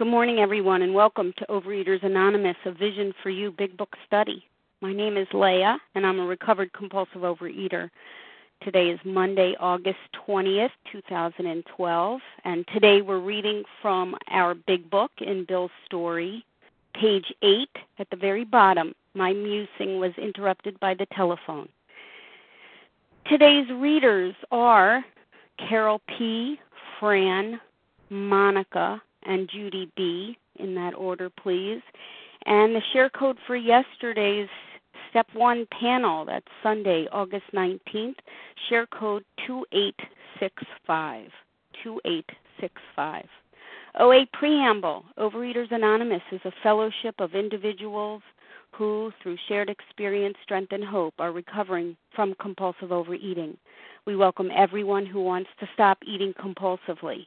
Good morning, everyone, and welcome to Overeaters Anonymous, a Vision for You Big Book study. My name is Leah, and I'm a recovered compulsive overeater. Today is Monday, August 20th, 2012, and today we're reading from our Big Book in Bill's story, page 8 at the very bottom. My musing was interrupted by the telephone. Today's readers are Carol P., Fran, Monica, and Judy B. In that order, please. And the share code for yesterday's Step 1 panel, that's Sunday, August 19th, share code 2865. 2865. OA Preamble Overeaters Anonymous is a fellowship of individuals who, through shared experience, strength, and hope, are recovering from compulsive overeating. We welcome everyone who wants to stop eating compulsively.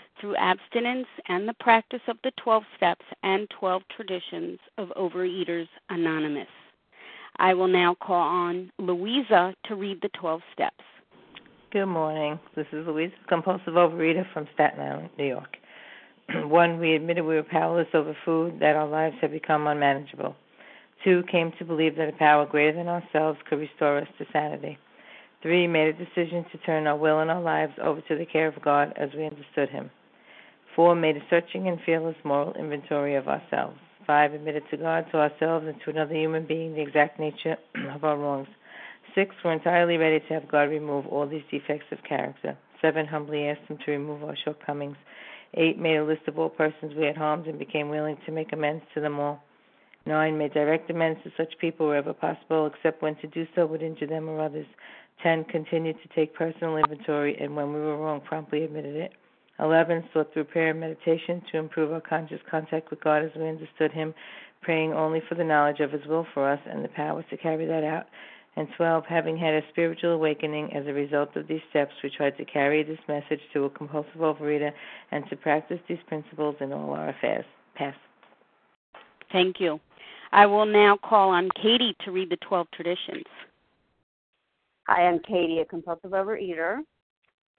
through abstinence and the practice of the 12 steps and 12 traditions of Overeaters Anonymous. I will now call on Louisa to read the 12 steps. Good morning. This is Louisa, compulsive overeater from Staten Island, New York. One, we admitted we were powerless over food, that our lives had become unmanageable. Two, came to believe that a power greater than ourselves could restore us to sanity. Three, made a decision to turn our will and our lives over to the care of God as we understood Him. Four, made a searching and fearless moral inventory of ourselves. Five, admitted to God, to ourselves, and to another human being the exact nature of our wrongs. Six, were entirely ready to have God remove all these defects of character. Seven, humbly asked Him to remove our shortcomings. Eight, made a list of all persons we had harmed and became willing to make amends to them all. Nine, made direct amends to such people wherever possible, except when to do so would injure them or others. 10. Continued to take personal inventory and when we were wrong, promptly admitted it. 11. Sought through prayer and meditation to improve our conscious contact with God as we understood Him, praying only for the knowledge of His will for us and the power to carry that out. And 12. Having had a spiritual awakening as a result of these steps, we tried to carry this message to a compulsive overeater and to practice these principles in all our affairs. Pass. Thank you. I will now call on Katie to read the 12 traditions. Hi, I am Katie, a compulsive overeater.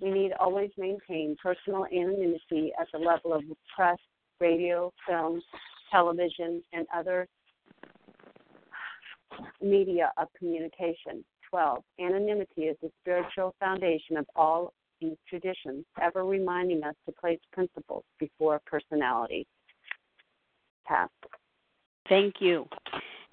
We need always maintain personal anonymity at the level of press, radio, film, television, and other media of communication. 12. Anonymity is the spiritual foundation of all these traditions, ever reminding us to place principles before personality. Pass. Thank you.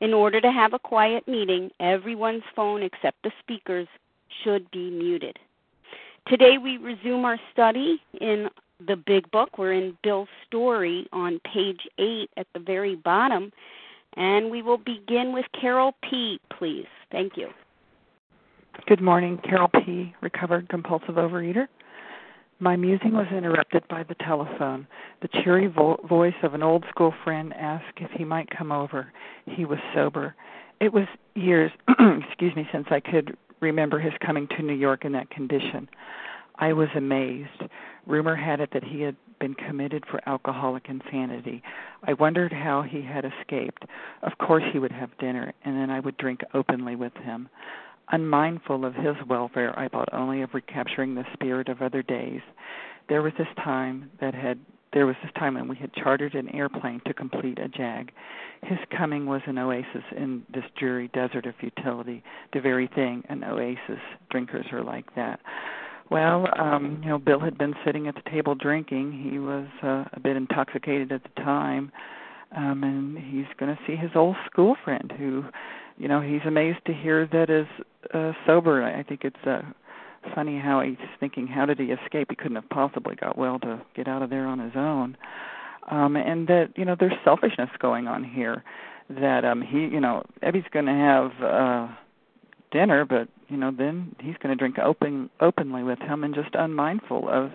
In order to have a quiet meeting, everyone's phone except the speaker's should be muted. Today we resume our study in the Big Book. We're in Bill's story on page 8 at the very bottom, and we will begin with Carol P., please. Thank you. Good morning, Carol P., recovered compulsive overeater. My musing was interrupted by the telephone. The cheery vo- voice of an old school friend asked if he might come over. He was sober. It was years, excuse me, since I could remember his coming to New York in that condition. I was amazed. Rumor had it that he had been committed for alcoholic insanity. I wondered how he had escaped. Of course, he would have dinner, and then I would drink openly with him. Unmindful of his welfare, I thought only of recapturing the spirit of other days. There was this time that had there was this time when we had chartered an airplane to complete a jag. His coming was an oasis in this dreary desert of futility, the very thing an oasis drinkers are like that. Well, um, you know, Bill had been sitting at the table drinking. He was uh, a bit intoxicated at the time. Um and he's going to see his old school friend who, you know, he's amazed to hear that is uh sober. I think it's uh funny how he's thinking how did he escape? He couldn't have possibly got well to get out of there on his own. Um and that, you know, there's selfishness going on here that um he, you know, Ebby's going to have uh dinner, but you know, then he's going to drink open openly with him and just unmindful of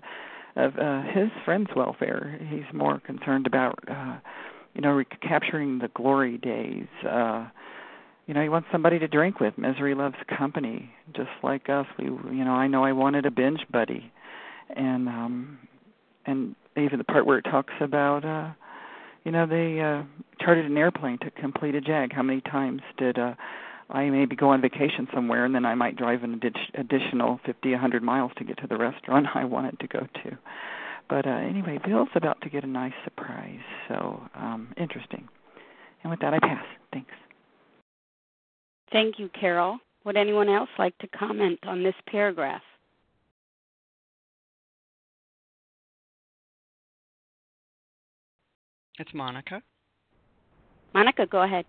of uh, his friend's welfare. He's more concerned about uh, you know recapturing the glory days. Uh, you know, he wants somebody to drink with. Misery loves company, just like us. We, you know, I know I wanted a binge buddy, and um, and even the part where it talks about. uh you know they uh chartered an airplane to complete a jag how many times did uh I maybe go on vacation somewhere and then I might drive an additional 50, 100 miles to get to the restaurant I wanted to go to. But uh, anyway, Bill's about to get a nice surprise, so um, interesting. And with that, I pass. Thanks. Thank you, Carol. Would anyone else like to comment on this paragraph? It's Monica. Monica, go ahead.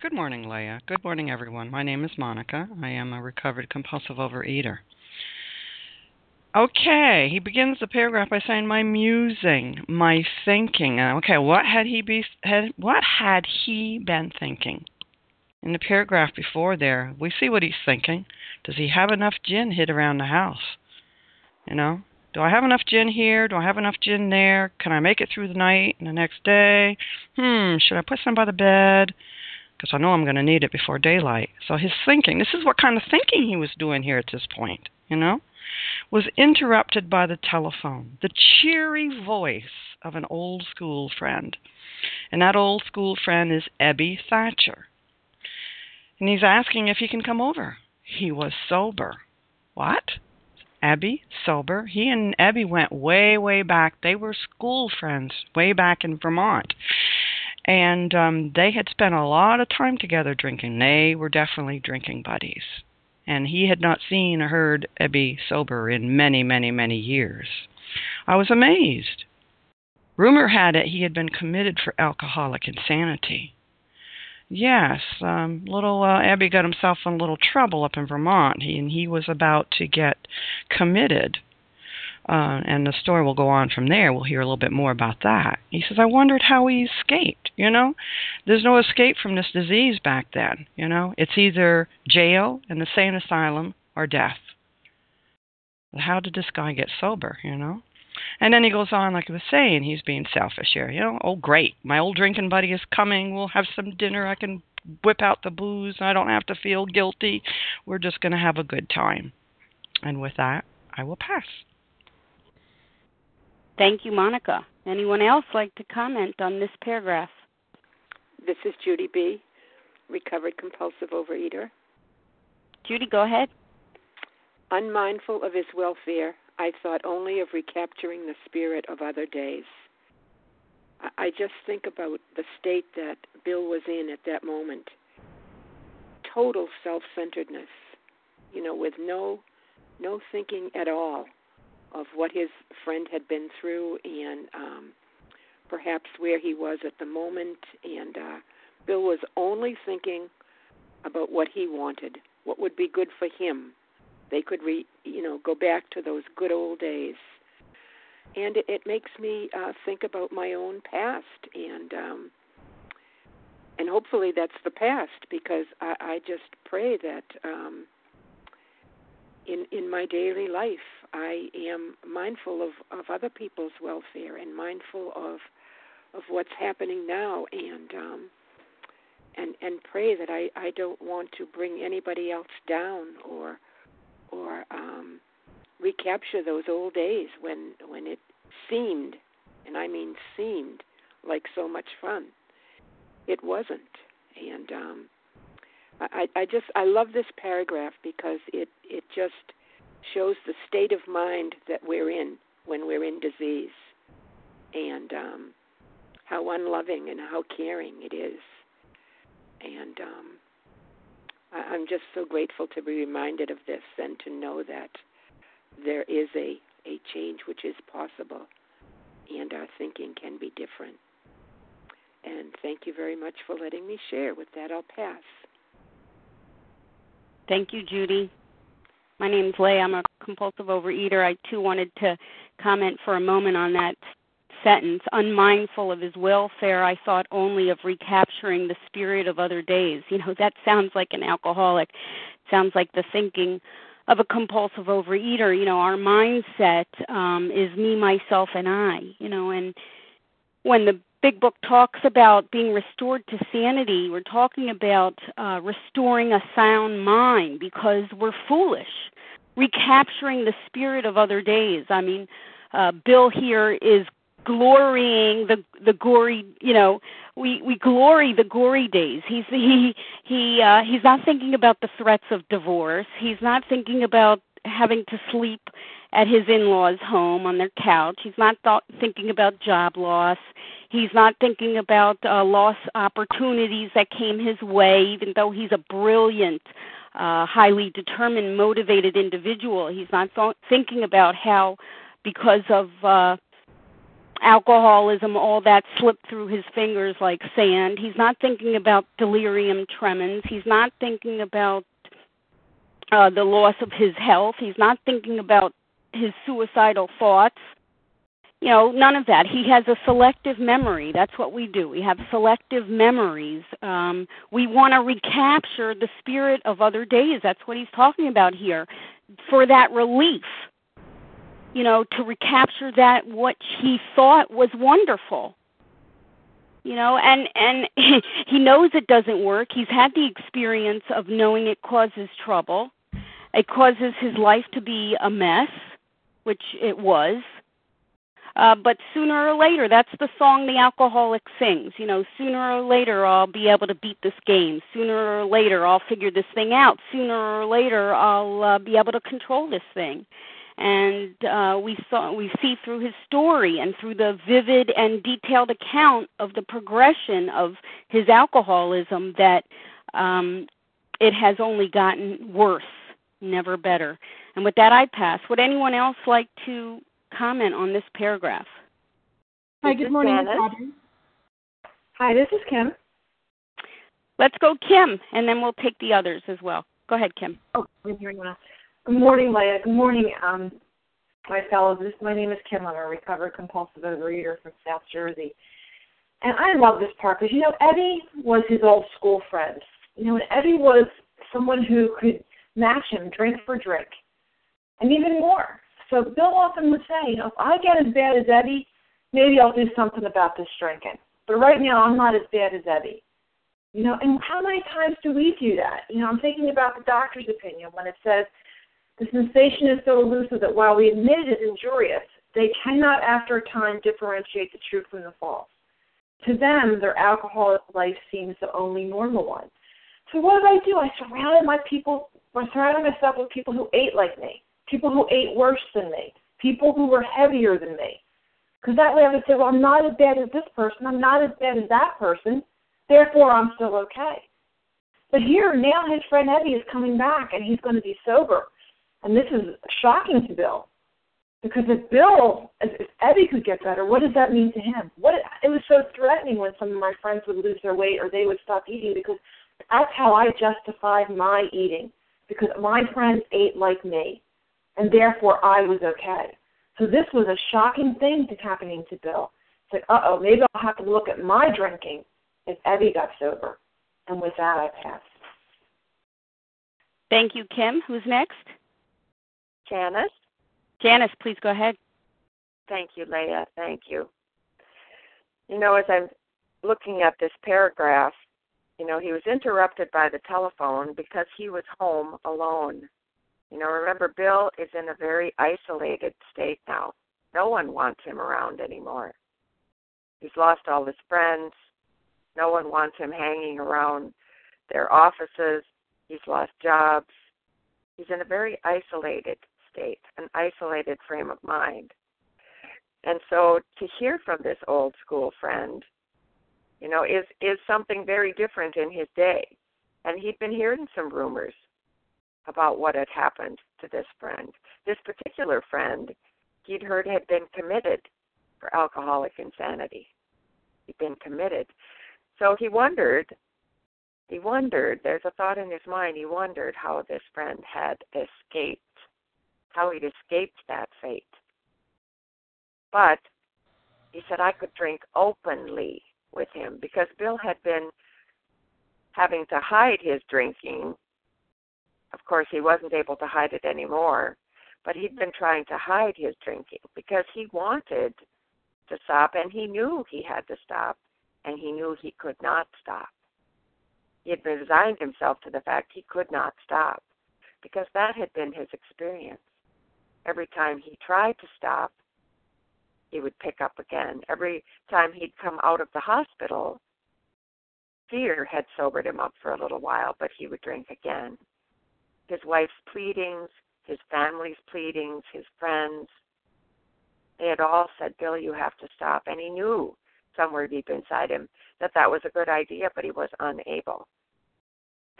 Good morning, Leah. Good morning, everyone. My name is Monica. I am a recovered compulsive overeater. Okay, he begins the paragraph by saying, "My musing, my thinking." Okay, what had he be had what had he been thinking? In the paragraph before there, we see what he's thinking. Does he have enough gin hid around the house? You know, do I have enough gin here? Do I have enough gin there? Can I make it through the night and the next day? Hmm, should I put some by the bed? because I know I'm going to need it before daylight. So his thinking, this is what kind of thinking he was doing here at this point, you know, was interrupted by the telephone, the cheery voice of an old school friend. And that old school friend is Ebby Thatcher. And he's asking if he can come over. He was sober. What? Ebby, sober. He and Ebby went way, way back. They were school friends way back in Vermont and um they had spent a lot of time together drinking. They were definitely drinking buddies. And he had not seen or heard Ebby sober in many, many, many years. I was amazed. Rumor had it he had been committed for alcoholic insanity. Yes, um, little uh, Ebby got himself in a little trouble up in Vermont, he, and he was about to get committed Uh, and the story will go on from there. We'll hear a little bit more about that. He says, I wondered how he escaped. You know, there's no escape from this disease back then. You know, it's either jail, and the same asylum, or death. How did this guy get sober? You know, and then he goes on, like I was saying, he's being selfish here. You know, oh great, my old drinking buddy is coming. We'll have some dinner. I can whip out the booze. I don't have to feel guilty. We're just going to have a good time. And with that, I will pass. Thank you, Monica. Anyone else like to comment on this paragraph? This is Judy B., recovered compulsive overeater. Judy, go ahead. Unmindful of his welfare, I thought only of recapturing the spirit of other days. I just think about the state that Bill was in at that moment. Total self-centeredness, you know, with no no thinking at all of what his friend had been through and um perhaps where he was at the moment and uh Bill was only thinking about what he wanted, what would be good for him. They could re, you know, go back to those good old days. And it, it makes me uh, think about my own past and um, and hopefully that's the past because I, I just pray that um, in in my daily life I am mindful of of other people's welfare and mindful of of what's happening now and um, and and pray that I I don't want to bring anybody else down or or um recapture those old days when when it seemed, and I mean seemed, like so much fun. It wasn't, and um, I, I just I love this paragraph because it it just shows the state of mind that we're in when we're in disease, and um, how unloving and how caring it is, and um, I'm just so grateful to be reminded of this and to know that there is a, a change which is possible and our thinking can be different. And thank you very much for letting me share. With that, I'll pass. Thank you, Judy. My name is Leah. I'm a compulsive overeater. I too wanted to comment for a moment on that sentence. Unmindful of his welfare, I thought only of recapturing the spirit of other days. You know, that sounds like an alcoholic. sounds like the thinking of a compulsive overeater you know our mindset um is me myself and i you know and when the big book talks about being restored to sanity we're talking about uh restoring a sound mind because we're foolish recapturing the spirit of other days i mean uh bill here is glorying the the gory you know we we glory the gory days. He's he he uh he's not thinking about the threats of divorce. He's not thinking about having to sleep at his in-laws home on their couch. He's not th- thinking about job loss. He's not thinking about uh lost opportunities that came his way even though he's a brilliant uh highly determined motivated individual. He's not th- thinking about how because of uh alcoholism, all that slipped through his fingers like sand. He's not thinking about delirium tremens. He's not thinking about uh, the loss of his health. He's not thinking about his suicidal thoughts. You know, none of that. He has a selective memory. That's what we do. We have selective memories. Um, we want to recapture the spirit of other days. That's what he's talking about here for that relief you know, to recapture that what he thought was wonderful. You know, and and he knows it doesn't work. He's had the experience of knowing it causes trouble. It causes his life to be a mess, which it was. Uh, but sooner or later, that's the song the alcoholic sings. You know, sooner or later I'll be able to beat this game. Sooner or later I'll figure this thing out. Sooner or later I'll uh, be able to control this thing and uh, we saw we see through his story and through the vivid and detailed account of the progression of his alcoholism that um, it has only gotten worse, never better. And with that, I pass. Would anyone else like to comment on this paragraph? Hi, good morning, Hi, this is Kim. Let's go, Kim, and then we'll take the others as well. Go ahead, Kim. Oh, I'm hearing one. Good morning, Leah. Good morning, um, my fellows. This, my name is Kim. I'm a recovered compulsive overeater from South Jersey. And I love this part because, you know, Ebby was his old school friend. You know, and Ebby was someone who could match him drink for drink and even more. So Bill often would say, you know, if I get as bad as Ebby, maybe I'll do something about this drinking. But right now, I'm not as bad as Ebby. You know, and how many times do we do that? You know, I'm thinking about the doctor's opinion when it says the sensation is so elusive that while we admit it is injurious, they cannot after a time differentiate the true from the false. To them, their alcoholic life seems the only normal one. So what did I do? I surrounded my people, I surrounded myself with people who ate like me, people who ate worse than me, people who were heavier than me. Because that way I would say, well, I'm not as bad as this person, I'm not as bad as that person, therefore I'm still okay. But here, now his friend Ebby is coming back and he's going to be sober. And this is shocking to Bill. Because if Bill, if Ebby could get better, what does that mean to him? What it was so threatening when some of my friends would lose their weight or they would stop eating because that's how I justified my eating because my friends ate like me, and therefore I was okay. So this was a shocking thing to happening to Bill. It's like, uh oh, maybe I'll have to look at my drinking if Ebby got sober. And with that, I pass. Thank you, Kim. Who's next? Janice. Janice, please go ahead. Thank you, Leah. Thank you. You know, as I'm looking at this paragraph, you know, he was interrupted by the telephone because he was home alone. You know, remember, Bill is in a very isolated state now. No one wants him around anymore. He's lost all his friends. No one wants him hanging around their offices. He's lost jobs. He's in a very isolated state, an isolated frame of mind. And so to hear from this old school friend, you know, is is something very different in his day. And he'd been hearing some rumors about what had happened to this friend. This particular friend, he'd heard had been committed for alcoholic insanity. He'd been committed. So he wondered, he wondered, there's a thought in his mind, he wondered how this friend had escaped how he'd escaped that fate. But he said I could drink openly with him because Bill had been having to hide his drinking. Of course, he wasn't able to hide it anymore, but he'd been trying to hide his drinking because he wanted to stop and he knew he had to stop and he knew he could not stop. He had resigned himself to the fact he could not stop because that had been his experience. Every time he tried to stop, he would pick up again. Every time he'd come out of the hospital, fear had sobered him up for a little while, but he would drink again. His wife's pleadings, his family's pleadings, his friends, they had all said, Bill, you have to stop. And he knew somewhere deep inside him that that was a good idea, but he was unable.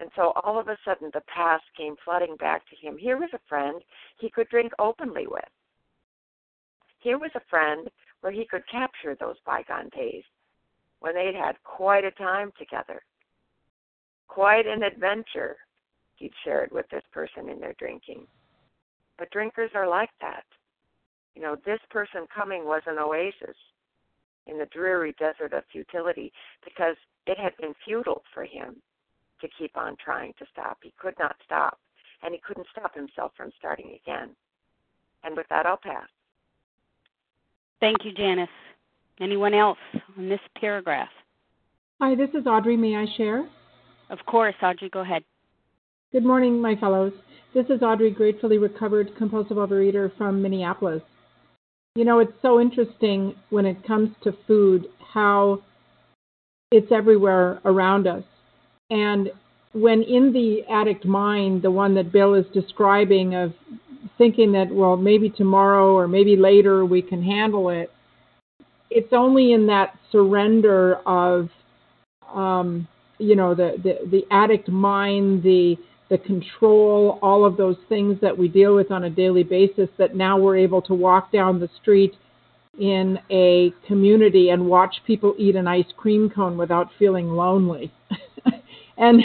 And so all of a sudden the past came flooding back to him. Here was a friend he could drink openly with. Here was a friend where he could capture those bygone days when they'd had quite a time together, quite an adventure he'd shared with this person in their drinking. But drinkers are like that. You know, this person coming was an oasis in the dreary desert of futility because it had been futile for him to keep on trying to stop. He could not stop, and he couldn't stop himself from starting again. And with that, I'll pass. Thank you, Janice. Anyone else on this paragraph? Hi, this is Audrey. May I share? Of course, Audrey, go ahead. Good morning, my fellows. This is Audrey, gratefully recovered compulsive overeater from Minneapolis. You know, it's so interesting when it comes to food how it's everywhere around us. And when in the addict mind, the one that Bill is describing of thinking that, well, maybe tomorrow or maybe later we can handle it, it's only in that surrender of, um, you know, the, the, the addict mind, the, the control, all of those things that we deal with on a daily basis that now we're able to walk down the street in a community and watch people eat an ice cream cone without feeling lonely. and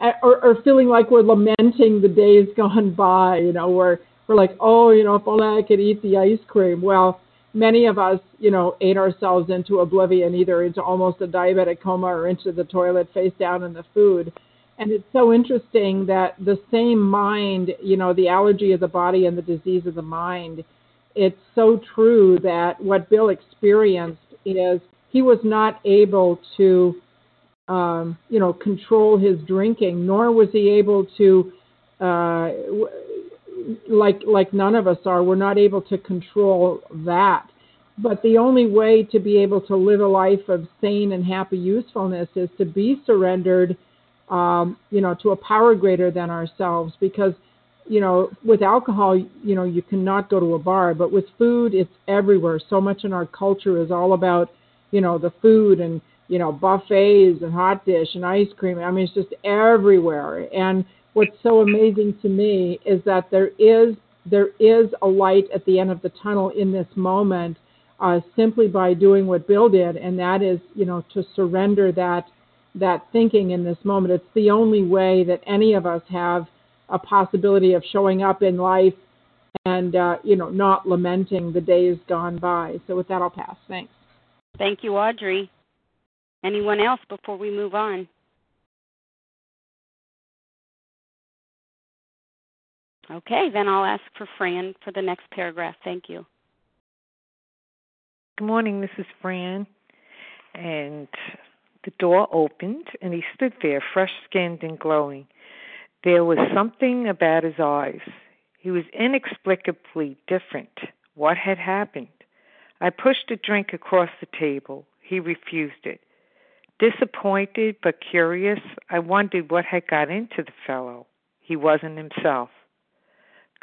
uh, or, or feeling like we're lamenting the days gone by, you know, we're we're like, oh, you know, if only I could eat the ice cream. Well, many of us, you know, ate ourselves into oblivion, either into almost a diabetic coma or into the toilet face down in the food. And it's so interesting that the same mind, you know, the allergy of the body and the disease of the mind, it's so true that what Bill experienced is he was not able to, um, you know, control his drinking, nor was he able to, uh, like like none of us are. We're not able to control that. But the only way to be able to live a life of sane and happy usefulness is to be surrendered, um, you know, to a power greater than ourselves. Because, you know, with alcohol, you know, you cannot go to a bar, but with food, it's everywhere. So much in our culture is all about, you know, the food and you know buffets and hot dish and ice cream. I mean, it's just everywhere. And what's so amazing to me is that there is there is a light at the end of the tunnel in this moment uh, simply by doing what Bill did, and that is, you know, to surrender that that thinking in this moment. It's the only way that any of us have a possibility of showing up in life and uh, you know not lamenting the days gone by. So with that, I'll pass. Thanks. Thank you, Audrey. Anyone else before we move on? Okay, then I'll ask for Fran for the next paragraph. Thank you. Good morning, this is Fran. And the door opened, and he stood there, fresh skinned and glowing. There was something about his eyes. He was inexplicably different. What had happened? I pushed a drink across the table. He refused it. Disappointed but curious, I wondered what had got into the fellow. He wasn't himself.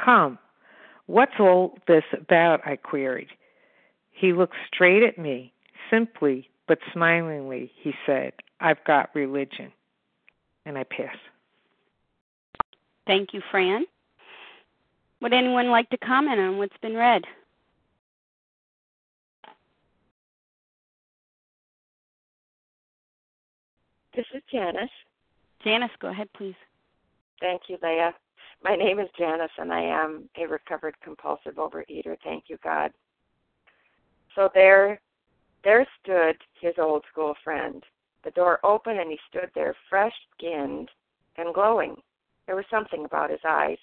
Come, what's all this about? I queried. He looked straight at me. Simply but smilingly, he said, I've got religion. And I pass. Thank you, Fran. Would anyone like to comment on what's been read? This is Janice. Janice, go ahead, please. Thank you, Leah. My name is Janice, and I am a recovered compulsive overeater. Thank you, God. So there, there stood his old school friend. The door opened, and he stood there, fresh-skinned and glowing. There was something about his eyes.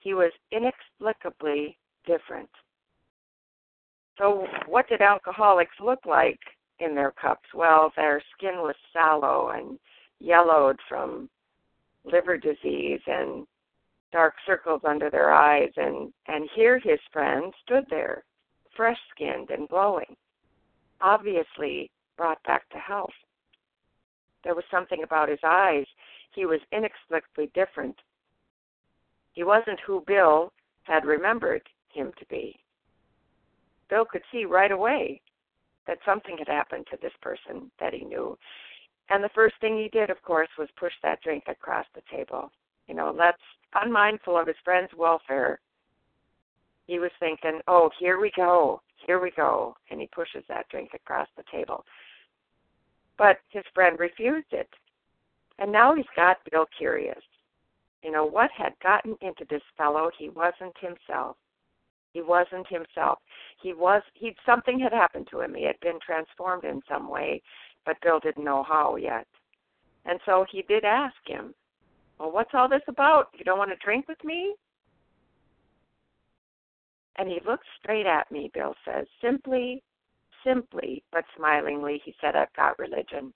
He was inexplicably different. So, what did alcoholics look like in their cups? Well, their skin was sallow and yellowed from liver disease and dark circles under their eyes and and here his friend stood there fresh skinned and glowing obviously brought back to health. There was something about his eyes. He was inexplicably different. He wasn't who bill had remembered him to be. Bill could see right away that something had happened to this person that he knew and the first thing he did of course was push that drink across the table you know let's unmindful of his friend's welfare, he was thinking, oh, here we go, here we go. And he pushes that drink across the table. But his friend refused it. And now he's got Bill curious. You know, what had gotten into this fellow? He wasn't himself. He wasn't himself. He was he something had happened to him. He had been transformed in some way, but Bill didn't know how yet. And so he did ask him, well, what's all this about? You don't want to drink with me? And he looked straight at me, Bill says, simply, simply, but smilingly, he said, I've got religion.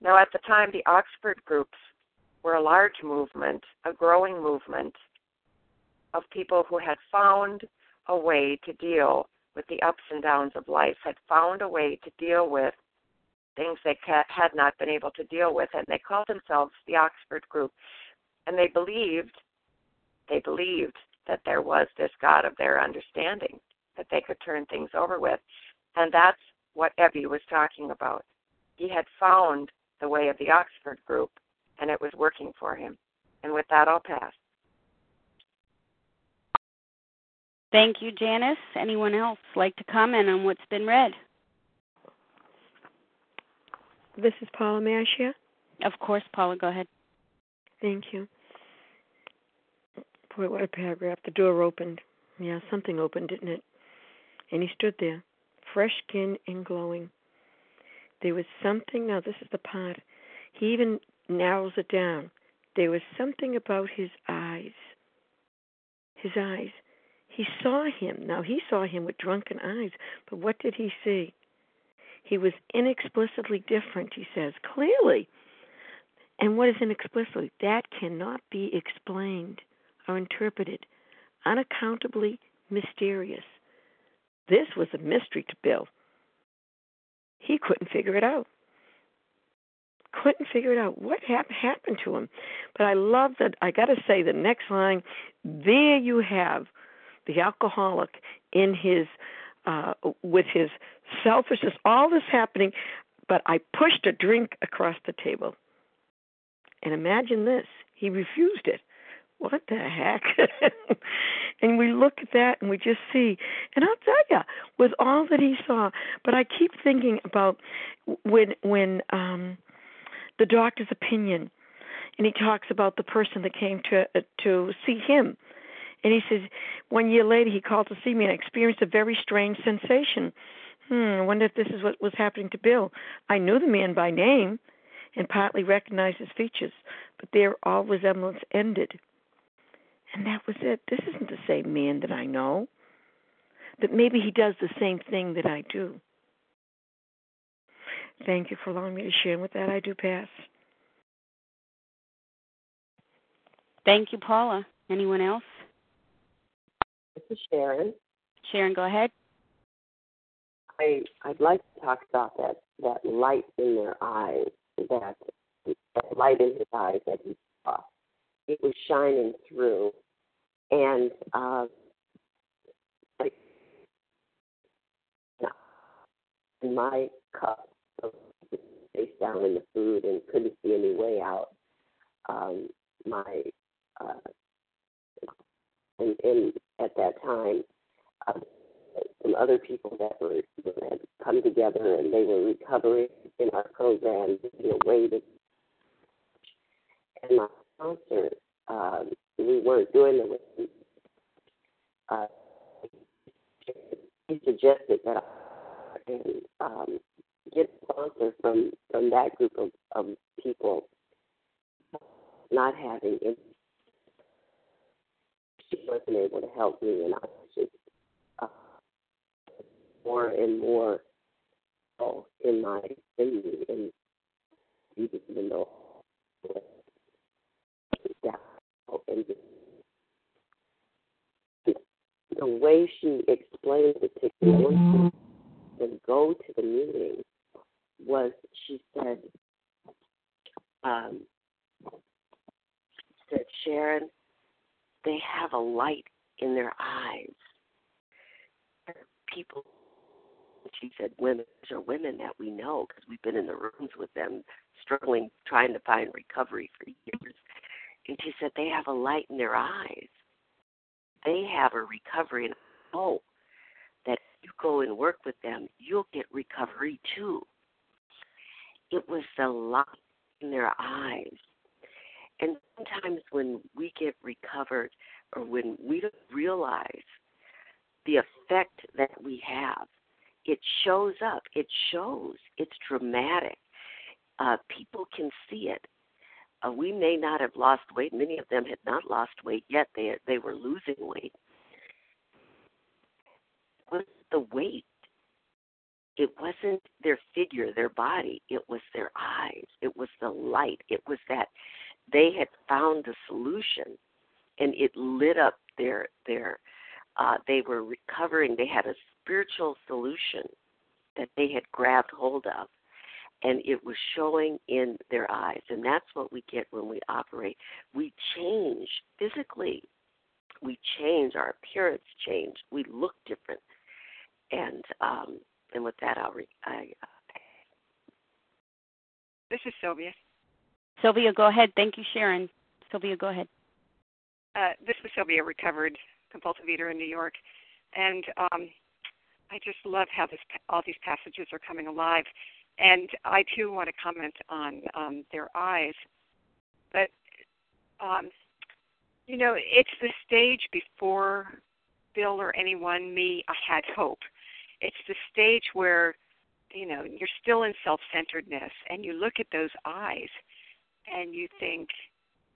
Now, at the time, the Oxford groups were a large movement, a growing movement of people who had found a way to deal with the ups and downs of life, had found a way to deal with things they had not been able to deal with, and they called themselves the Oxford Group. And they believed, they believed that there was this God of their understanding that they could turn things over with, and that's what Ebby was talking about. He had found the way of the Oxford Group, and it was working for him. And with that, I'll pass. Thank you, Janice. Anyone else like to comment on what's been read? This is Paula. May I share? Of course, Paula. Go ahead. Thank you. Boy, what a paragraph. The door opened. Yeah, something opened, didn't it? And he stood there, fresh skin and glowing. There was something, now this is the part, he even narrows it down. There was something about his eyes. His eyes. He saw him. Now, he saw him with drunken eyes, but what did he see? He was inexplicably different, he says, clearly. And what is inexplicably? That cannot be explained or interpreted. Unaccountably mysterious. This was a mystery to Bill. He couldn't figure it out. Couldn't figure it out. What hap- happened to him? But I love that. I got to say, the next line there you have the alcoholic in his uh, with his selfishness, all this happening, but I pushed a drink across the table. And imagine this he refused it. What the heck? and we look at that and we just see. And I'll tell you, with all that he saw, but I keep thinking about when when um the doctor's opinion, and he talks about the person that came to uh, to see him, and he says one year later he called to see me and I experienced a very strange sensation. Hmm, I wonder if this is what was happening to Bill. I knew the man by name and partly recognized his features, but there all resemblance ended. And that was it. This isn't the same man that I know. But maybe he does the same thing that I do. Thank you for allowing me to share. With that, I do pass. Thank you, Paula. Anyone else? This is Sharon. Sharon, go ahead. I I'd like to talk about that that light in their eyes, that that light in his eyes that he saw. It was shining through, and uh, like in my cup face down in the food and couldn't see any way out. Um, my uh, and, at that time, uh, some other people that were had come together and they were recovering in our program, you know, way to and my sponsor, um, we weren't doing it. Uh, he suggested that I and, um, get a sponsor from from that group of, of people not having any wasn't able to help me and I was just uh, more and more oh, in my in me and you just even though and the way she explained it to me and go to the meeting was she said um said Sharon they have a light in their eyes. People she said women are women that we know because we've been in the rooms with them struggling trying to find recovery for years. And she said they have a light in their eyes. They have a recovery and hope that if you go and work with them you'll get recovery too. It was the light in their eyes. And sometimes when we get recovered or when we don't realize the effect that we have, it shows up. It shows. It's dramatic. Uh, people can see it. Uh, we may not have lost weight. Many of them had not lost weight yet. They they were losing weight. It was the weight it wasn't their figure, their body, it was their eyes, it was the light, it was that they had found the solution and it lit up their their uh they were recovering, they had a spiritual solution that they had grabbed hold of and it was showing in their eyes. And that's what we get when we operate. We change physically. We change. Our appearance change. We look different. And um and with that, I'll re- I. Uh, this is Sylvia. Sylvia, go ahead. Thank you, Sharon. Sylvia, go ahead. Uh, this is Sylvia, recovered compulsive eater in New York, and um, I just love how this all these passages are coming alive. And I too want to comment on um, their eyes, but um, you know, it's the stage before Bill or anyone, me, I had hope. It's the stage where, you know, you're still in self centeredness and you look at those eyes and you think,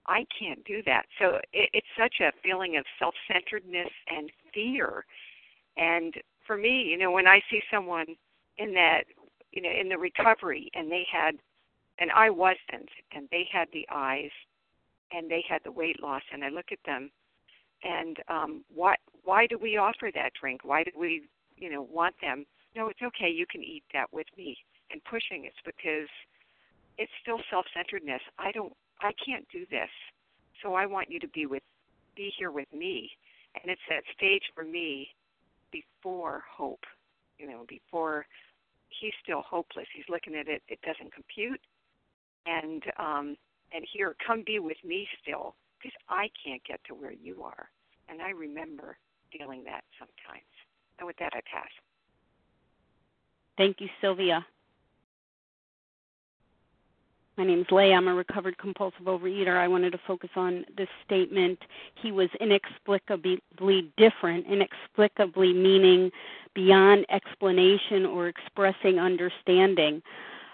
I can't do that. So it, it's such a feeling of self centeredness and fear. And for me, you know, when I see someone in that, you know, in the recovery and they had, and I wasn't, and they had the eyes and they had the weight loss, and I look at them and um why why do we offer that drink why do we you know want them no it's okay you can eat that with me and pushing it's because it's still self-centeredness i don't i can't do this so i want you to be with be here with me and it's that stage for me before hope you know before he's still hopeless he's looking at it it doesn't compute and um and here come be with me still because I can't get to where you are. And I remember feeling that sometimes. And with that, I pass. Thank you, Sylvia. My name is Leah. I'm a recovered compulsive overeater. I wanted to focus on this statement. He was inexplicably different, inexplicably meaning beyond explanation or expressing understanding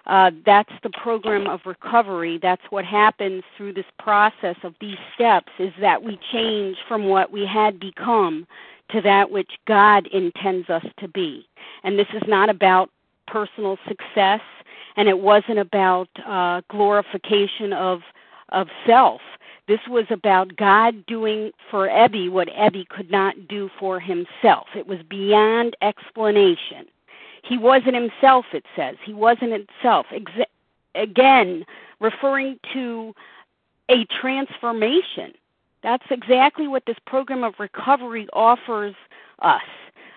uh, that's the program of recovery. That's what happens through this process of these steps is that we change from what we had become to that which God intends us to be. And this is not about personal success, and it wasn't about uh, glorification of of self. This was about God doing for Ebby what Ebby could not do for himself. It was beyond explanation. He wasn't himself, it says. He wasn't himself. Ex- again, referring to a transformation. That's exactly what this program of recovery offers us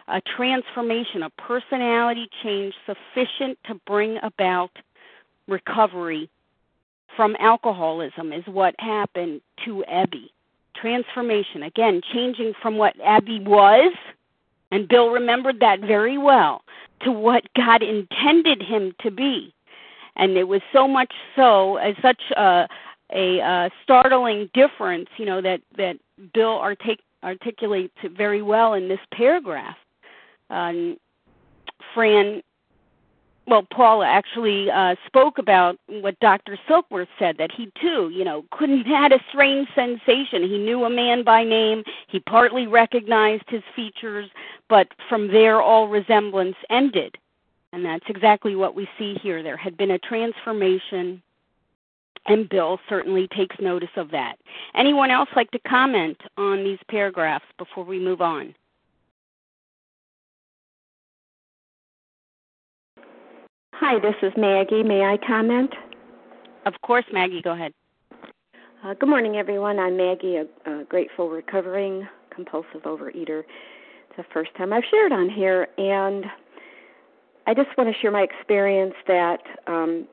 a transformation, a personality change sufficient to bring about recovery from alcoholism, is what happened to Ebby. Transformation, again, changing from what Ebby was, and Bill remembered that very well, to what God intended him to be. And it was so much so, as such a, a uh, startling difference, you know, that, that Bill artic- articulates it very well in this paragraph. Um, Fran well, Paula actually uh, spoke about what Dr. Silkworth said that he too, you know, couldn't had a strange sensation. He knew a man by name. He partly recognized his features, but from there all resemblance ended. And that's exactly what we see here. There had been a transformation, and Bill certainly takes notice of that. Anyone else like to comment on these paragraphs before we move on? Hi, this is Maggie. May I comment? Of course, Maggie. Go ahead. Uh, good morning, everyone. I'm Maggie, a, a grateful recovering compulsive overeater. It's the first time I've shared on here, and I just want to share my experience that um,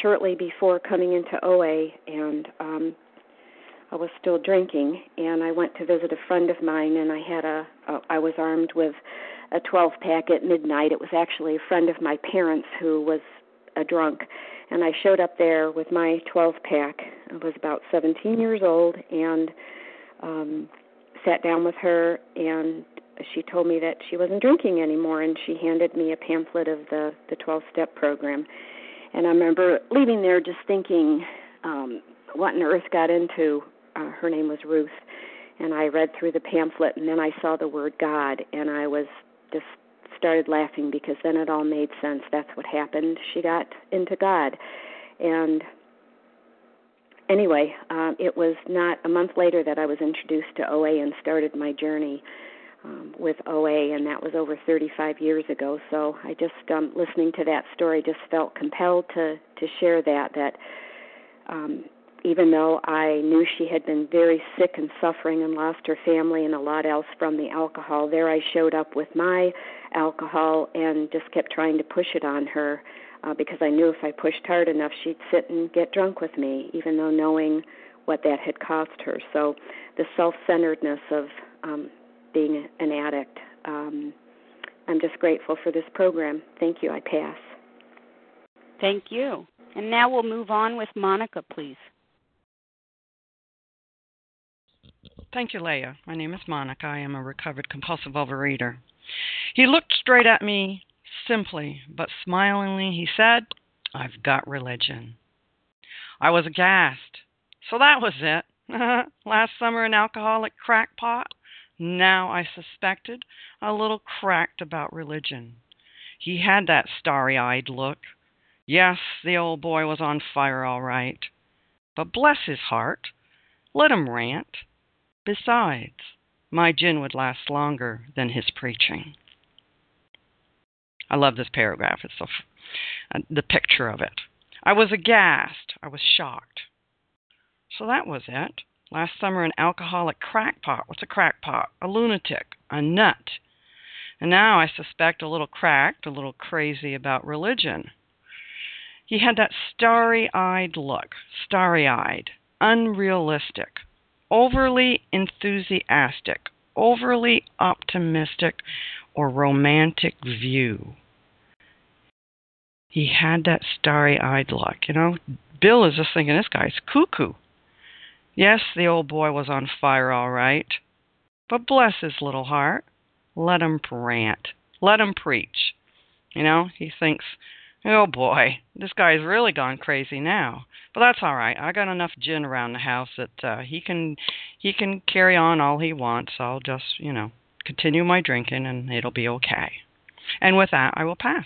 shortly before coming into OA, and um, I was still drinking, and I went to visit a friend of mine, and I had a, a I was armed with a 12 pack at midnight. It was actually a friend of my parents who was a drunk. And I showed up there with my 12 pack. I was about 17 years old and um sat down with her and she told me that she wasn't drinking anymore and she handed me a pamphlet of the the 12 step program. And I remember leaving there just thinking um what on earth got into uh, her name was Ruth and I read through the pamphlet and then I saw the word God and I was just started laughing because then it all made sense. That's what happened. She got into God. And anyway, um, it was not a month later that I was introduced to OA and started my journey um, with OA, and that was over 35 years ago. So I just, um, listening to that story, just felt compelled to to share that that um, even though I knew she had been very sick and suffering and lost her family and a lot else from the alcohol, there I showed up with my alcohol and just kept trying to push it on her uh, because I knew if I pushed hard enough, she'd sit and get drunk with me, even though knowing what that had cost her. So the self centeredness of um, being an addict. Um, I'm just grateful for this program. Thank you. I pass. Thank you. And now we'll move on with Monica, please. Thank you, Leah. My name is Monica. I am a recovered compulsive overeater. He looked straight at me, simply but smilingly. He said, I've got religion. I was aghast. So that was it. Last summer, an alcoholic crackpot. Now I suspected a little cracked about religion. He had that starry eyed look. Yes, the old boy was on fire all right. But bless his heart, let him rant. Besides, my gin would last longer than his preaching. I love this paragraph. It's uh, the picture of it. I was aghast. I was shocked. So that was it. Last summer, an alcoholic crackpot. What's a crackpot? A lunatic, a nut. And now I suspect a little cracked, a little crazy about religion. He had that starry eyed look, starry eyed, unrealistic, overly enthusiastic, overly optimistic, or romantic view. He had that starry eyed look. You know, Bill is just thinking this guy's cuckoo. Yes, the old boy was on fire all right, but bless his little heart, let him rant, let him preach. You know, he thinks, oh boy, this guy's really gone crazy now. But that's all right. I got enough gin around the house that uh, he can he can carry on all he wants. I'll just, you know, continue my drinking and it'll be okay. And with that, I will pass.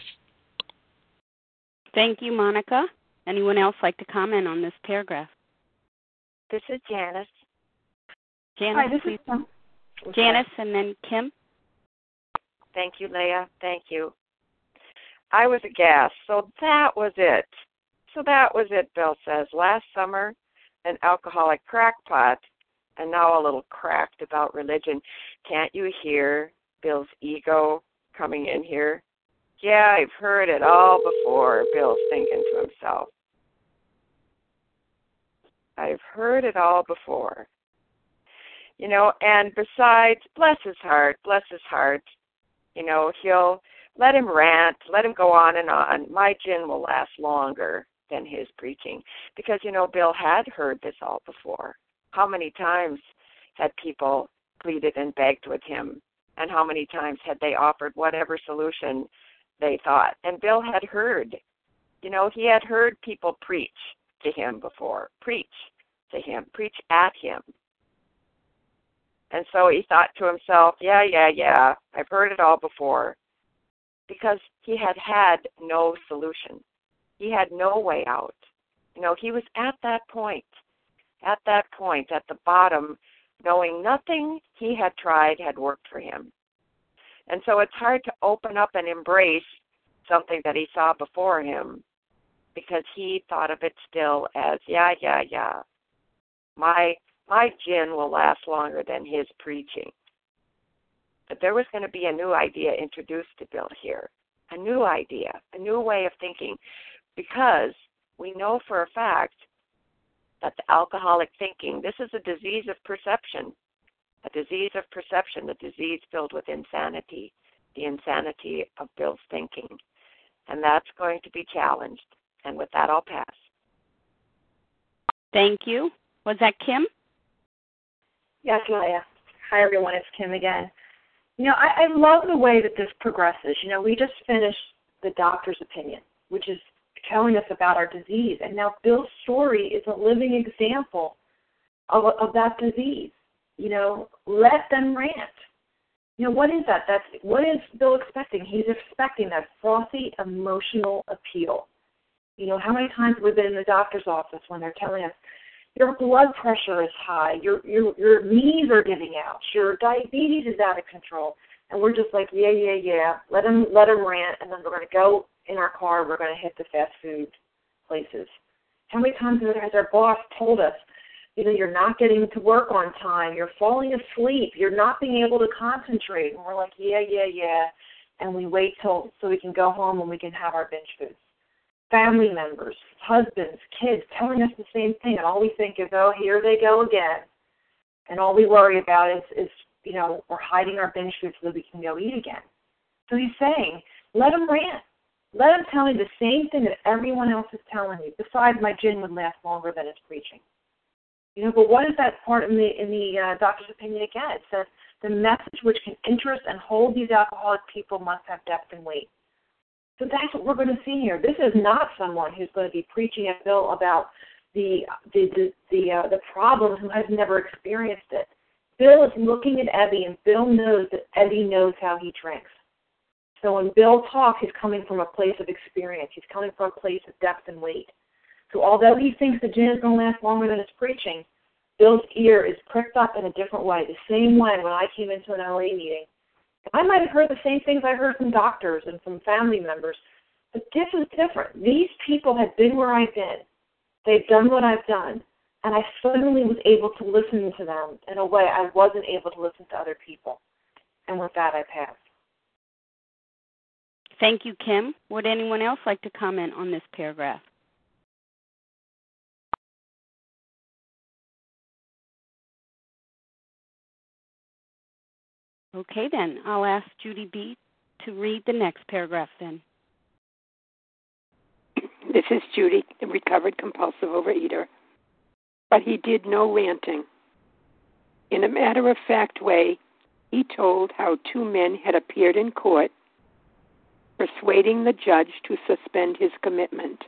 Thank you, Monica. Anyone else like to comment on this paragraph? This is Janice. Janice, Hi, this please. is Kim. Janice and then Kim. Thank you, Leah. Thank you. I was aghast. So that was it. So that was it, Bill says. Last summer, an alcoholic crackpot, and now a little cracked about religion. Can't you hear Bill's ego coming in here? Yeah, I've heard it all before, Bill's thinking to himself. I've heard it all before. You know, and besides, bless his heart, bless his heart. You know, he'll let him rant, let him go on and on. My gin will last longer than his preaching. Because, you know, Bill had heard this all before. How many times had people pleaded and begged with him? And how many times had they offered whatever solution they thought? And Bill had heard, you know, he had heard people preach to him before, preach to him, preach at him. And so he thought to himself, yeah, yeah, yeah, I've heard it all before. Because he had had no solution. He had no way out. You know, he was at that point, at that point, at the bottom, knowing nothing he had tried had worked for him. And so it's hard to open up and embrace something that he saw before him because he thought of it still as, yeah, yeah, yeah. My my gin will last longer than his preaching. But there was going to be a new idea introduced to Bill here, a new idea, a new way of thinking, because we know for a fact that the alcoholic thinking, this is a disease of perception, a disease of perception, a disease filled with insanity, the insanity of Bill's thinking. And that's going to be challenged. And with that, I'll pass. Thank you. Was that Kim? Yes, Leah. Hi, everyone. It's Kim again. You know, I, I love the way that this progresses. You know, we just finished the doctor's opinion, which is telling us about our disease. And now Bill's story is a living example of, of that disease. You know, let them rant. You know, what is that? That's what is Bill expecting? He's expecting that frothy emotional appeal. You know, how many times we've been in the doctor's office when they're telling us your blood pressure is high, your your your knees are giving out, your diabetes is out of control, and we're just like, yeah, yeah, yeah, let them let them rant, and then we're going to go in our car, we're going to hit the fast food places. How many times has our boss told us, you know, you're not getting to work on time, you're falling asleep, you're not being able to concentrate, and we're like, yeah, yeah, yeah, and we wait till so we can go home and we can have our binge foods family members, husbands, kids telling us the same thing, and all we think is, oh, here they go again. And all we worry about is, is you know, we're hiding our binge food so that we can go eat again. So he's saying, let them rant. Let them tell you the same thing that everyone else is telling you. Besides, my gin would last longer than his preaching. You know, but what is that part in the in the uh, doctor's opinion again? It says the message which can interest and hold these alcoholic people must have depth and weight. So that's what we're going to see here. This is not someone who's going to be preaching a Bill about the the the the, uh, the problem who has never experienced it. Bill is looking at Ebby, and Bill knows that Ebby knows how he drinks. So when Bill talks, he's coming from a place of experience. He's coming from a place of depth and weight. So although he thinks the gin is going to last longer than his preaching, Bill's ear is pricked up in a different way. The same way when I came into an LA meeting, I might have heard the same things I heard from doctors and from family members, but this is different. These people have been where I've been. They've done what I've done, and I suddenly was able to listen to them in a way I wasn't able to listen to other people. And with that, I pass. Thank you, Kim. Would anyone else like to comment on this paragraph? Okay, then. I'll ask Judy B. to read the next paragraph then. This is Judy, the recovered compulsive overeater. But he did no ranting. In a matter of fact way, he told how two men had appeared in court, persuading the judge to suspend his commitment.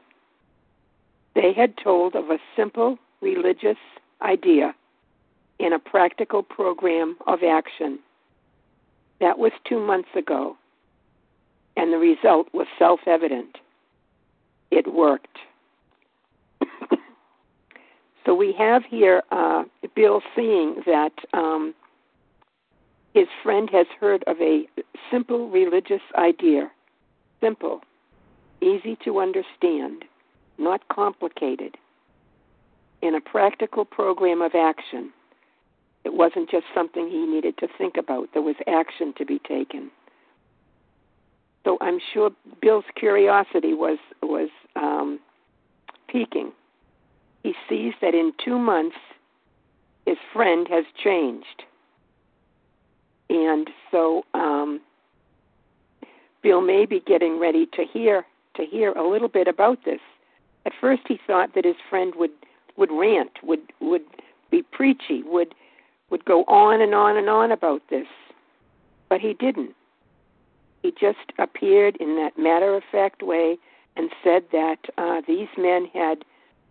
They had told of a simple religious idea in a practical program of action that was two months ago, and the result was self evident. It worked. so we have here uh, Bill seeing that um, his friend has heard of a simple religious idea. Simple, easy to understand, not complicated, in a practical program of action it wasn't just something he needed to think about, there was action to be taken. So I'm sure Bill's curiosity was was um, peaking. He sees that in two months his friend has changed, and so um, Bill may be getting ready to hear to hear a little bit about this. At first, he thought that his friend would would rant, would would be preachy, would would go on and on and on about this, but he didn't. He just appeared in that matter of fact way and said that uh, these men had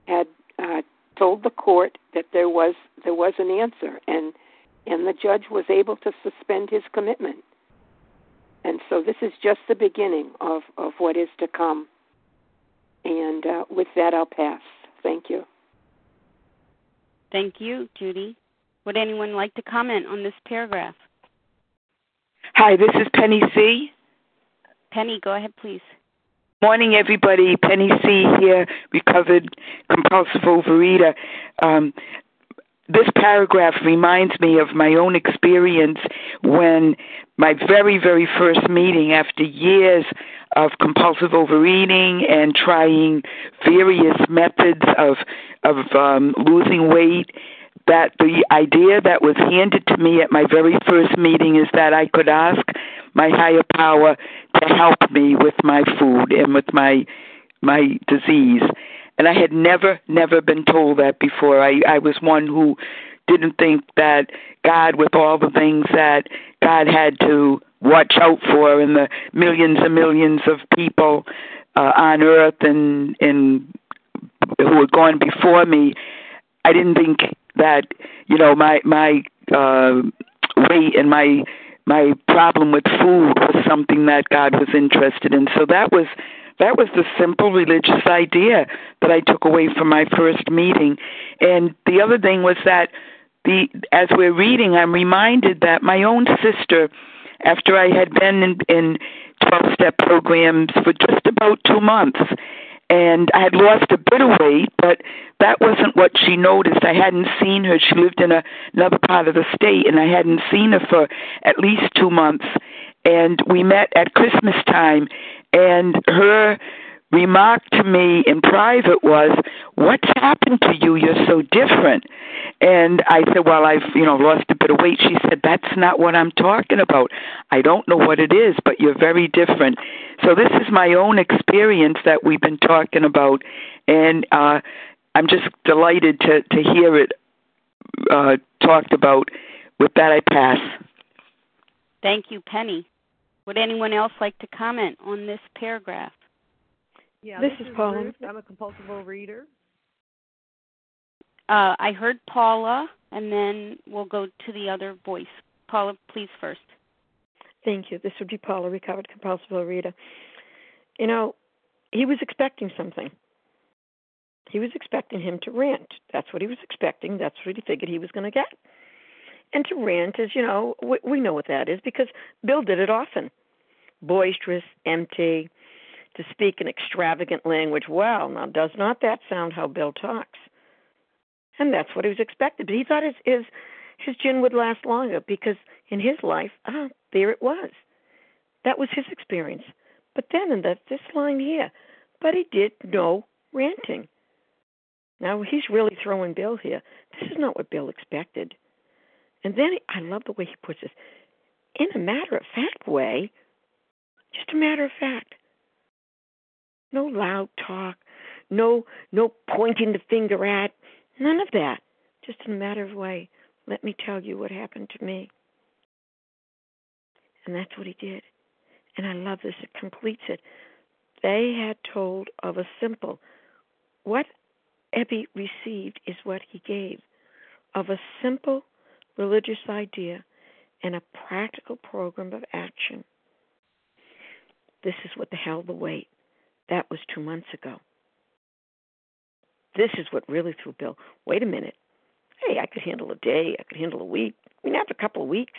had uh, told the court that there was there was an answer, and and the judge was able to suspend his commitment. And so this is just the beginning of of what is to come. And uh, with that, I'll pass. Thank you. Thank you, Judy. Would anyone like to comment on this paragraph? Hi, this is Penny C. Penny, go ahead, please. Morning, everybody. Penny C here, recovered compulsive overeater. Um, this paragraph reminds me of my own experience when my very, very first meeting after years of compulsive overeating and trying various methods of of um, losing weight that the idea that was handed to me at my very first meeting is that I could ask my higher power to help me with my food and with my my disease. And I had never, never been told that before. I, I was one who didn't think that God, with all the things that God had to watch out for, and the millions and millions of people uh, on earth and and who had gone before me, I didn't think that you know my my uh, weight and my my problem with food was something that God was interested in. So that was that was the simple religious idea that I took away from my first meeting. And the other thing was that the as we're reading, I'm reminded that my own sister, after I had been in, in 12 step programs for just about two months, and I had lost a bit of weight, but that wasn't what she noticed. I hadn't seen her. She lived in a, another part of the state, and I hadn't seen her for at least two months. And we met at Christmas time, and her remark to me in private was, "What's happened to you? You're so different." And I said, "Well, I've you know lost a bit of weight." She said, "That's not what I'm talking about. I don't know what it is, but you're very different." So this is my own experience that we've been talking about, and uh, I'm just delighted to to hear it uh, talked about. With that, I pass. Thank you, Penny. Would anyone else like to comment on this paragraph? Yeah, this, this is is Paula. Ruth. I'm a compulsive overeater. Uh, I heard Paula, and then we'll go to the other voice. Paula, please first. Thank you. This would be Paula, recovered compulsive overeater. You know, he was expecting something. He was expecting him to rant. That's what he was expecting. That's what he figured he was going to get. And to rant is, you know, we, we know what that is because Bill did it often. Boisterous, empty, to speak in extravagant language. Well, now does not that sound how Bill talks? And that's what he was expected. But he thought his his his gin would last longer because in his life, ah, there it was. That was his experience. But then in that this line here, but he did no ranting. Now he's really throwing Bill here. This is not what Bill expected. And then I love the way he puts this in a matter of fact way, just a matter of fact. No loud talk, no no pointing the finger at, none of that. Just in a matter of way. Let me tell you what happened to me. And that's what he did. And I love this, it completes it. They had told of a simple what Ebby received is what he gave of a simple religious idea and a practical program of action. This is what the hell the wait. That was two months ago. This is what really threw Bill. Wait a minute. Hey, I could handle a day. I could handle a week. I mean, after a couple of weeks.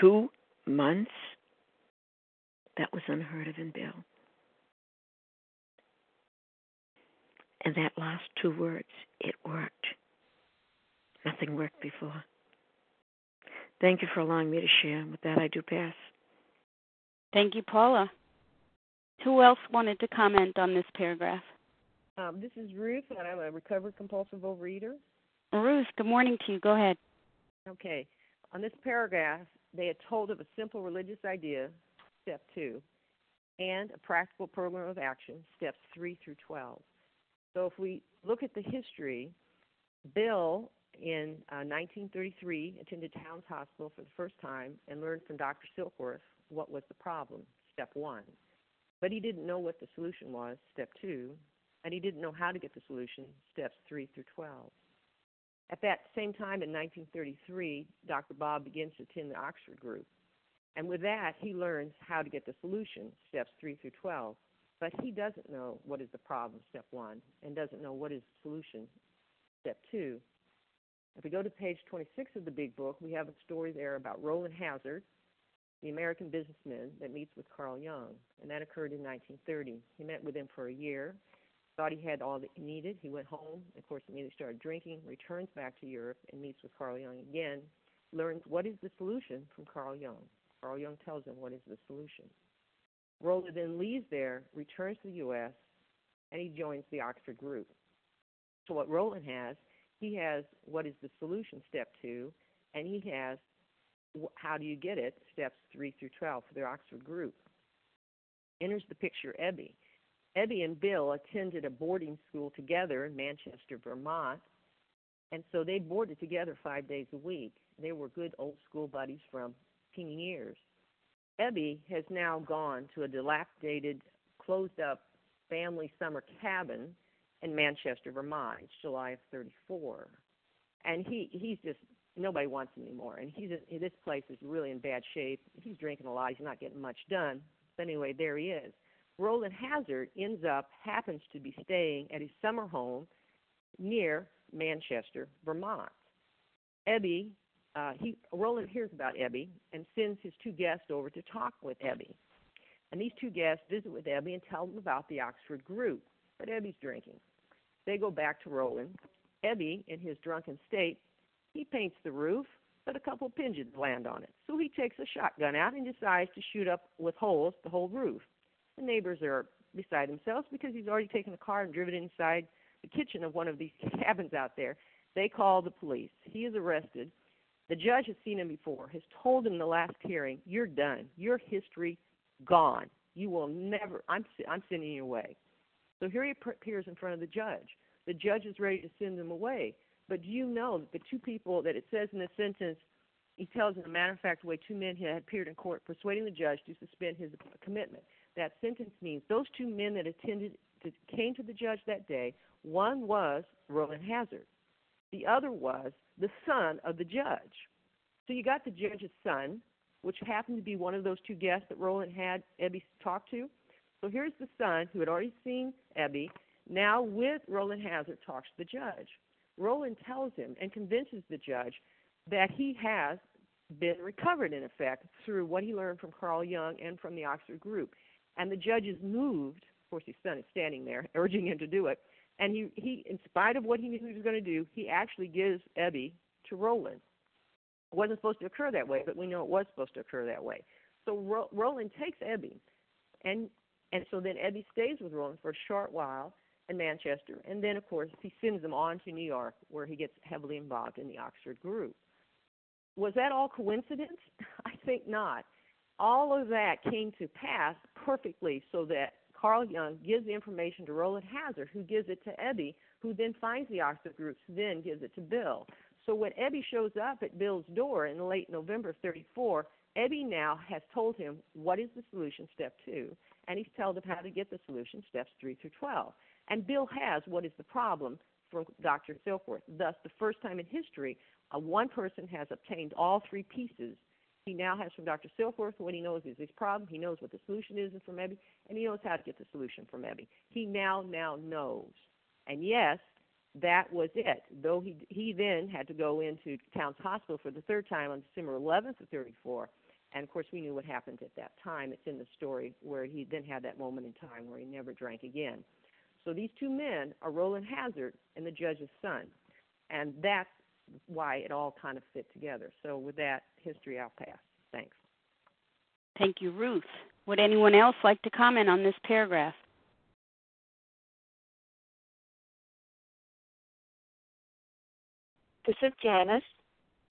Two months? That was unheard of in Bill. And that last two words, it worked. Nothing worked before. Thank you for allowing me to share. With that, I do pass. Thank you, Paula. Who else wanted to comment on this paragraph? Um, this is Ruth, and I'm a recovered compulsive overeater. Ruth, good morning to you. Go ahead. Okay. On this paragraph, they had told of a simple religious idea, step two, and a practical program of action, steps three through 12. So if we look at the history, Bill in uh, 1933 attended Towns Hospital for the first time and learned from Dr. Silkworth what was the problem, step one. But he didn't know what the solution was, step two, and he didn't know how to get the solution, steps three through 12. At that same time in 1933, Dr. Bob begins to attend the Oxford group. And with that, he learns how to get the solution, steps 3 through 12. But he doesn't know what is the problem, step 1, and doesn't know what is the solution, step 2. If we go to page 26 of the big book, we have a story there about Rowland Hazard, the American businessman that meets with Carl Jung, and that occurred in 1930. He met with him for a year, thought he had all that he needed. He went home, of course, immediately started drinking, returns back to Europe, and meets with Carl Jung again, learns what is the solution from Carl Jung. Carl Jung tells him what is the solution. Rowland then leaves there, returns to the U.S., and he joins the Oxford group. So what Rowland has, he has what is the solution, step two, and he has how do you get it, steps three through 12 for their Oxford group. Enters the picture Ebby. Ebby and Bill attended a boarding school together in Manchester, Vermont, and so they boarded together five days a week. They were good old school buddies from teen years. Ebby has now gone to a dilapidated, closed up family summer cabin in Manchester, Vermont. It's July of 34. And he he's just nobody wants him anymore. And he's in, this place is really in bad shape. He's drinking a lot. He's not getting much done. But anyway, there he is. Rowland Hazard ends up happens to be staying at his summer home near Manchester, Vermont. Ebby, uh, he Rowland hears about Ebby and sends his two guests over to talk with Ebby. And these two guests visit with Ebby and tell them about the Oxford group. But Ebby's drinking. They go back to Rowland. Ebby, in his drunken state, he paints the roof, but a couple pigeons land on it. So he takes a shotgun out and decides to shoot up with holes the whole roof. The neighbors are beside themselves because he's already taken a car and driven inside the kitchen of one of these cabins out there. They call the police. He is arrested. The judge has seen him before, has told him the last hearing, "You're done. Your history gone. You will never. I'm I'm sending you away." So here he appears in front of the judge. The judge is ready to send him away, But do you know that the two people that it says in the sentence, he tells in a matter of fact way two men had appeared in court persuading the judge to suspend his commitment. That sentence means those two men that attended to, came to the judge that day. One was Rowland Hazard. The other was the son of the judge. So you got the judge's son, which happened to be one of those two guests that Rowland had Ebby talk to. So here's the son who had already seen Ebby, now with Rowland Hazard talks to the judge. Rowland tells him and convinces the judge that he has been recovered in effect through what he learned from Carl Jung and from the Oxford group. And the judge is moved, of course his son is standing there urging him to do it, and he, he in spite of what he knew he was going to do, he actually gives Ebby to Rowland. It wasn't supposed to occur that way, but we know it was supposed to occur that way. So Ro- Rowland takes Ebby, and and so then Ebby stays with Rowland for a short while in Manchester, and then of course he sends him on to New York, where he gets heavily involved in the Oxford group. Was that all coincidence? I think not. All of that came to pass perfectly so that Carl Jung gives the information to Rowland Hazard, who gives it to Ebby, who then finds the Oxford groups, then gives it to Bill. So when Ebby shows up at Bill's door in late November of 34, Ebby now has told him what is the solution, step two, and he's told him how to get the solution, steps three through 12. And Bill has what is the problem from Dr. Silkworth. Thus, the first time in history, uh, one person has obtained all three pieces. He now has from Dr. Silkworth what he knows is his problem. He knows what the solution is and from Ebby, and he knows how to get the solution from Ebby. He now now knows. And yes, that was it. Though he he then had to go into Towns Hospital for the third time on December 11th of 34, and of course we knew what happened at that time. It's in the story where he then had that moment in time where he never drank again. So these two men are Rowland Hazard and the judge's son, and that's why it all kind of fit together. So with that history, I'll pass. Thanks. Thank you, Ruth. Would anyone else like to comment on this paragraph? This is Janice.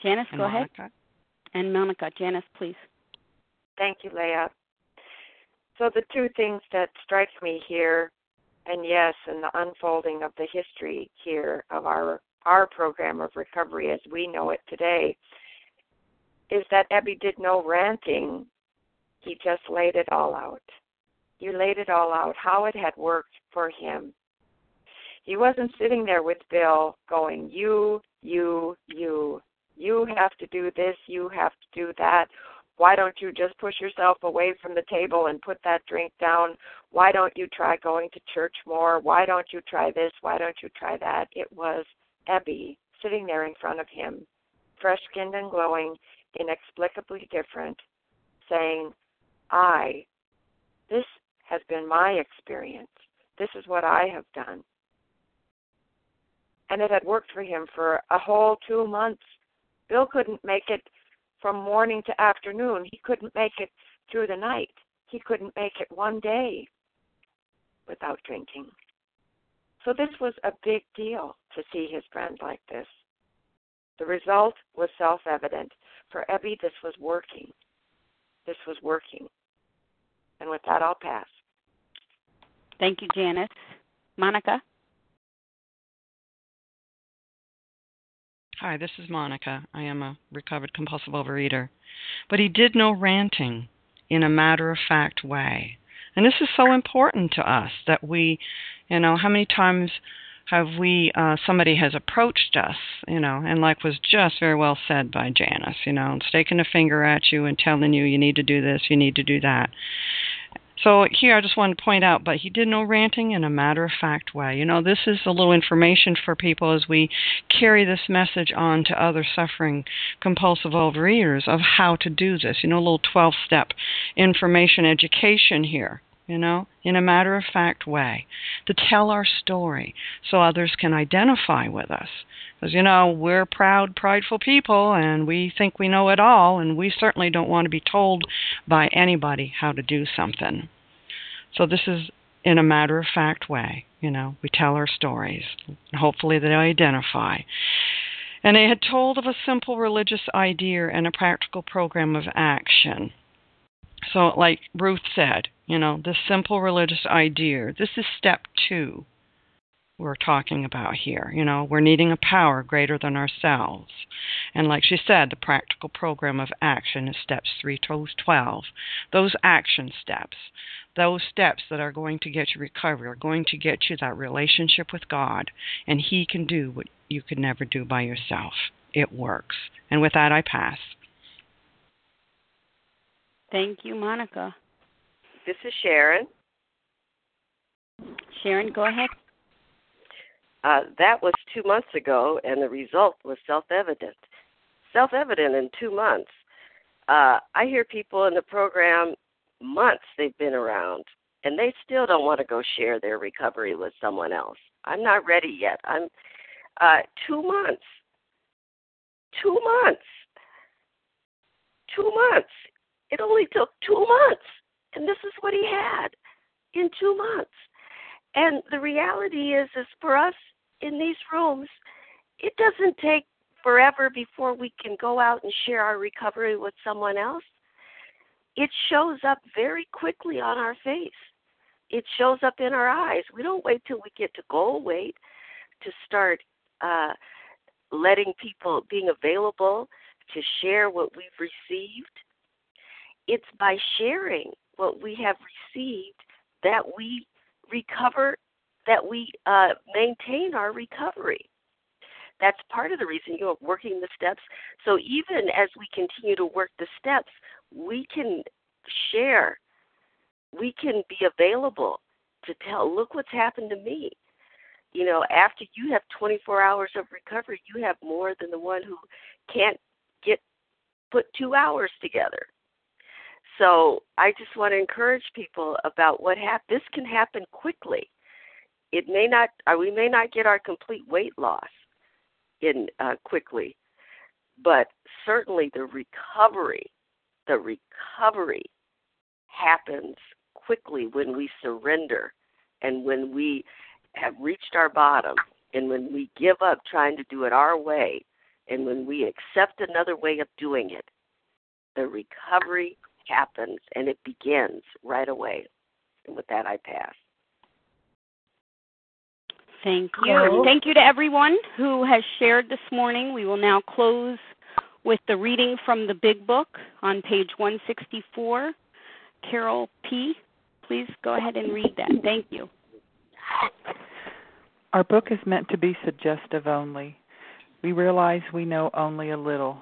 Janice, And go ahead. Monica? And Monica, Janice, please. Thank you, Leah. So the two things that strike me here, and yes, in the unfolding of the history here of our our program of recovery as we know it today, is that Ebby did no ranting. He just laid it all out. He laid it all out, how it had worked for him. He wasn't sitting there with Bill going, You, you, you, you have to do this, you have to do that. Why don't you just push yourself away from the table and put that drink down? Why don't you try going to church more? Why don't you try this? Why don't you try that? It was Ebby sitting there in front of him, fresh skinned and glowing, inexplicably different, saying, I, this has been my experience. This is what I have done. And it had worked for him for a whole two months. Bill couldn't make it from morning to afternoon. He couldn't make it through the night. He couldn't make it one day without drinking. So this was a big deal to see his friend like this. The result was self evident. For Ebby, this was working. This was working. And with that, I'll pass. Thank you, Janice. Monica? Hi, this is Monica. I am a recovered compulsive overeater. But he did no ranting in a matter of fact way. And this is so important to us that we, you know, how many times have we, uh, somebody has approached us, you know, and like was just very well said by Janice, you know, and staking a finger at you and telling you you need to do this, you need to do that. So here I just want to point out, but he did no ranting in a matter of fact way. You know, this is a little information for people as we carry this message on to other suffering compulsive overeaters of how to do this. You know, a little 12 step information education here, you know, in a matter of fact way to tell our story so others can identify with us. Because, you know, we're proud, prideful people and we think we know it all, and we certainly don't want to be told by anybody how to do something. So, this is in a matter of fact way. You know, we tell our stories. Hopefully, they identify. And they had told of a simple religious idea and a practical program of action. So, like Ruth said, you know, this simple religious idea, this is step two. we're talking about here. You know, we're needing a power greater than ourselves. And like she said, the practical program of action is steps 3 to 12. Those action steps, those steps that are going to get you recovery, are going to get you that relationship with God, and He can do what you could never do by yourself. It works. And with that, I pass. Thank you, Monica. This is Sharon. Sharon, go ahead. Uh, that was two months ago, and the result was self evident. Self evident in two months. Uh, I hear people in the program, months they've been around, and they still don't want to go share their recovery with someone else. I'm not ready yet. I'm uh, two months. Two months. Two months. It only took two months, and this is what he had in two months. And the reality is, is for us in these rooms, it doesn't take forever before we can go out and share our recovery with someone else. It shows up very quickly on our face. It shows up in our eyes. We don't wait till we get to goal weight to start uh, letting people being available to share what we've received. It's by sharing what we have received that we recover, that we uh, maintain our recovery. That's part of the reason you're working the steps. So even as we continue to work the steps, we can share, we can be available to tell, look what's happened to me. You know, after you have 24 hours of recovery, you have more than the one who can't get put two hours together. So I just want to encourage people about what hap- this can happen quickly. It may not, uh, we may not get our complete weight loss in uh, quickly, but certainly the recovery, the recovery happens quickly when we surrender and when we have reached our bottom and when we give up trying to do it our way and when we accept another way of doing it. The recovery happens and it begins right away. And with that, I pass. Thank you. Thank you to everyone who has shared this morning. We will now close with the reading from the Big Book on page 164. Carol P., please go ahead and read that. Thank you. Our book is meant to be suggestive only. We realize we know only a little.